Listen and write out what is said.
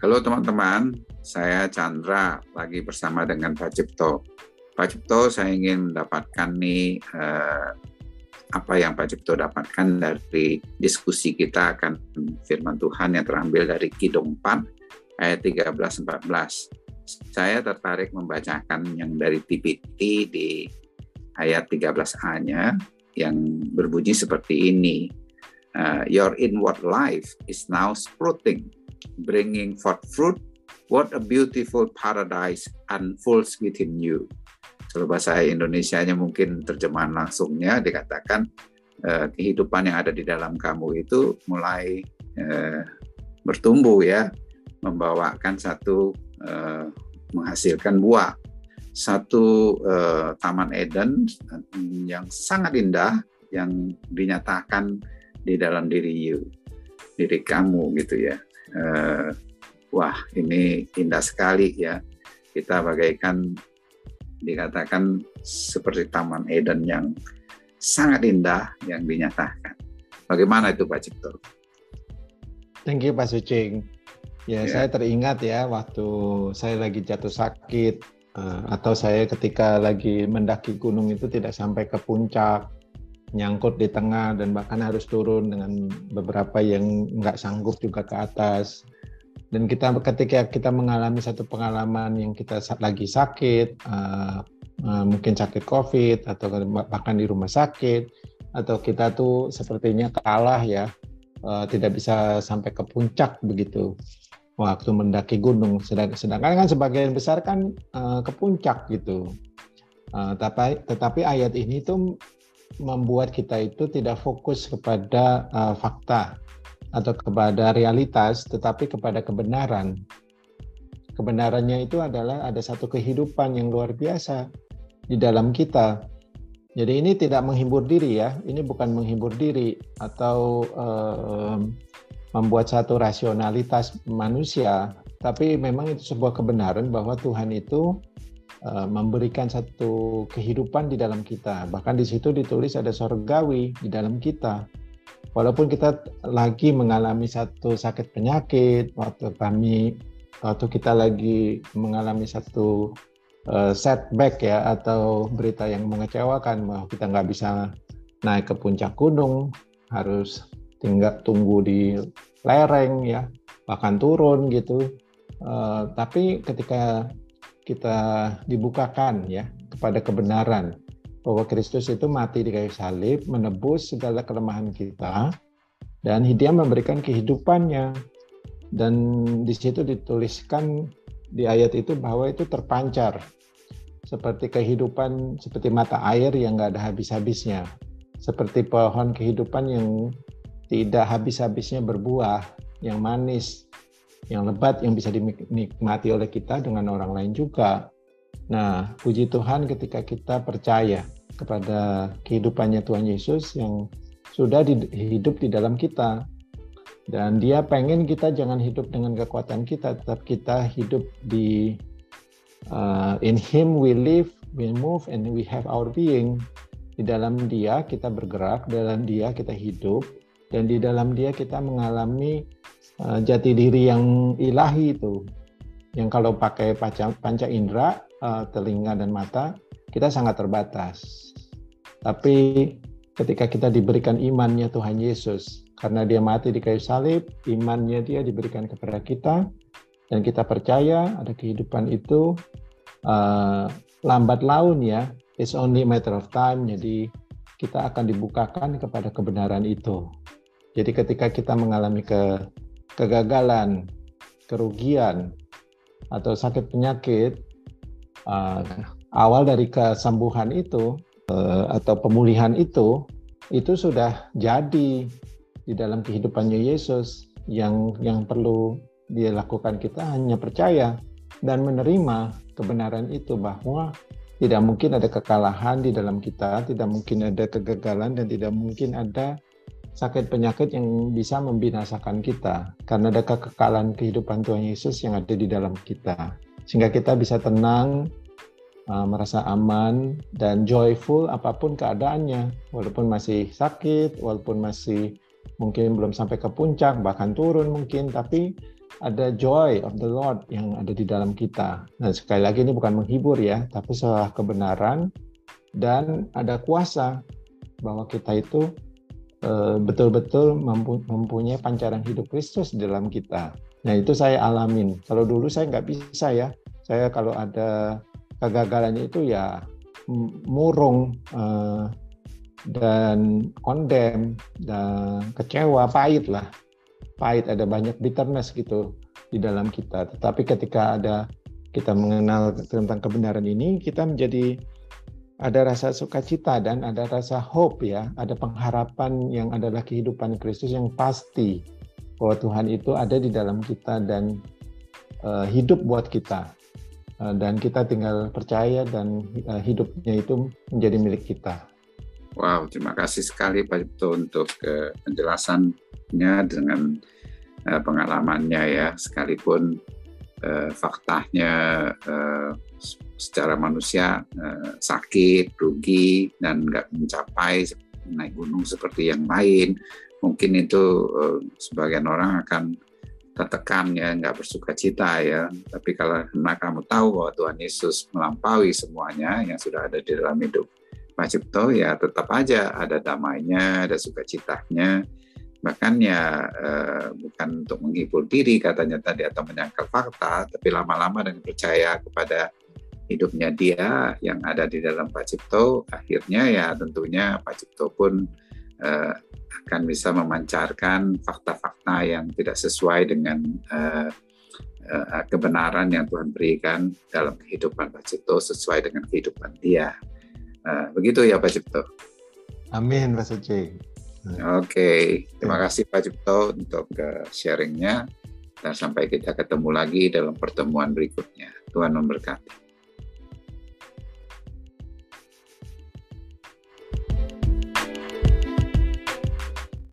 Halo teman-teman, saya Chandra lagi bersama dengan Pak Cipto. Pak Cipto, saya ingin mendapatkan nih eh, apa yang Pak Cipto dapatkan dari diskusi kita akan firman Tuhan yang terambil dari Kidung 4 ayat 13-14. Saya tertarik membacakan yang dari TPT di ayat 13a-nya yang berbunyi seperti ini. Uh, your inward life is now sprouting bringing forth fruit, what a beautiful paradise unfolds within you. Kalau bahasa Indonesia-nya mungkin terjemahan langsungnya dikatakan eh, kehidupan yang ada di dalam kamu itu mulai eh, bertumbuh ya, membawakan satu eh, menghasilkan buah. Satu eh, taman Eden yang sangat indah yang dinyatakan di dalam diri you, diri kamu gitu ya uh, wah ini indah sekali ya kita bagaikan dikatakan seperti Taman Eden yang sangat indah yang dinyatakan. Bagaimana itu Pak Cipto? Thank you Pak Sucing. Ya, yeah. saya teringat ya waktu saya lagi jatuh sakit uh, atau saya ketika lagi mendaki gunung itu tidak sampai ke puncak nyangkut di tengah dan bahkan harus turun dengan beberapa yang nggak sanggup juga ke atas. Dan kita ketika kita mengalami satu pengalaman yang kita lagi sakit, uh, uh, mungkin sakit COVID atau bahkan di rumah sakit, atau kita tuh sepertinya kalah ya, uh, tidak bisa sampai ke puncak begitu waktu mendaki gunung. Sedangkan kan sebagian besar kan uh, ke puncak gitu. Uh, tapi tetapi ayat ini tuh membuat kita itu tidak fokus kepada uh, fakta atau kepada realitas, tetapi kepada kebenaran. Kebenarannya itu adalah ada satu kehidupan yang luar biasa di dalam kita. Jadi ini tidak menghibur diri ya, ini bukan menghibur diri atau uh, membuat satu rasionalitas manusia, tapi memang itu sebuah kebenaran bahwa Tuhan itu memberikan satu kehidupan di dalam kita. Bahkan di situ ditulis ada sorgawi di dalam kita. Walaupun kita lagi mengalami satu sakit penyakit, waktu kami waktu kita lagi mengalami satu uh, setback ya atau berita yang mengecewakan bahwa kita nggak bisa naik ke puncak gunung, harus tinggal tunggu di lereng ya, bahkan turun gitu. Uh, tapi ketika kita dibukakan ya kepada kebenaran bahwa Kristus itu mati di kayu salib, menebus segala kelemahan kita, dan dia memberikan kehidupannya. Dan di situ dituliskan di ayat itu bahwa itu terpancar seperti kehidupan, seperti mata air yang nggak ada habis-habisnya, seperti pohon kehidupan yang tidak habis-habisnya berbuah, yang manis, yang lebat yang bisa dinikmati oleh kita dengan orang lain juga. Nah, puji Tuhan ketika kita percaya kepada kehidupannya Tuhan Yesus yang sudah hidup di dalam kita. Dan dia pengen kita jangan hidup dengan kekuatan kita, tetap kita hidup di uh, in Him we live, we move, and we have our being. Di dalam Dia kita bergerak, dalam Dia kita hidup, dan di dalam Dia kita mengalami uh, jati diri yang ilahi itu. Yang kalau pakai panca, panca indera uh, telinga dan mata kita sangat terbatas. Tapi ketika kita diberikan imannya Tuhan Yesus karena dia mati di kayu salib imannya dia diberikan kepada kita dan kita percaya ada kehidupan itu uh, lambat laun ya it's only matter of time jadi kita akan dibukakan kepada kebenaran itu. Jadi ketika kita mengalami ke kegagalan, kerugian, atau sakit penyakit, uh, awal dari kesembuhan itu uh, atau pemulihan itu, itu sudah jadi di dalam kehidupannya Yesus. Yang yang perlu dia lakukan kita hanya percaya dan menerima kebenaran itu bahwa tidak mungkin ada kekalahan di dalam kita, tidak mungkin ada kegagalan dan tidak mungkin ada sakit penyakit yang bisa membinasakan kita karena ada kekekalan kehidupan Tuhan Yesus yang ada di dalam kita sehingga kita bisa tenang uh, merasa aman dan joyful apa pun keadaannya walaupun masih sakit walaupun masih mungkin belum sampai ke puncak bahkan turun mungkin tapi ada joy of the Lord yang ada di dalam kita. Nah, sekali lagi ini bukan menghibur ya, tapi sebuah kebenaran dan ada kuasa bahwa kita itu eh, betul-betul mempunyai pancaran hidup Kristus di dalam kita. Nah, itu saya alamin. Kalau dulu saya nggak bisa ya. Saya kalau ada kegagalannya itu ya murung eh, dan kondem dan kecewa, pahit lah pahit, ada banyak bitterness gitu di dalam kita. Tetapi ketika ada kita mengenal tentang kebenaran ini, kita menjadi ada rasa sukacita dan ada rasa hope ya, ada pengharapan yang adalah kehidupan Kristus yang pasti bahwa Tuhan itu ada di dalam kita dan uh, hidup buat kita. Uh, dan kita tinggal percaya dan uh, hidupnya itu menjadi milik kita. Wow, terima kasih sekali Pak Jepto untuk uh, penjelasan dengan uh, pengalamannya ya sekalipun uh, faktanya uh, secara manusia uh, sakit rugi dan nggak mencapai naik gunung seperti yang lain mungkin itu uh, sebagian orang akan tertekan ya nggak bersuka cita ya. Tapi kalau karena kamu tahu bahwa Tuhan Yesus melampaui semuanya yang sudah ada di dalam hidup Pak Cipto ya tetap aja ada damainya ada sukacitanya. Bahkan ya eh, bukan untuk menghibur diri katanya tadi atau menyangkal fakta, tapi lama-lama dengan percaya kepada hidupnya dia yang ada di dalam Pak Cipto, akhirnya ya tentunya Pak Cipto pun eh, akan bisa memancarkan fakta-fakta yang tidak sesuai dengan eh, eh, kebenaran yang Tuhan berikan dalam kehidupan Pak Cipto sesuai dengan kehidupan dia. Eh, begitu ya Pak Cipto. Amin Pak Suci. Oke, okay. terima kasih Pak Cipto untuk sharingnya dan sampai kita ketemu lagi dalam pertemuan berikutnya. Tuhan memberkati.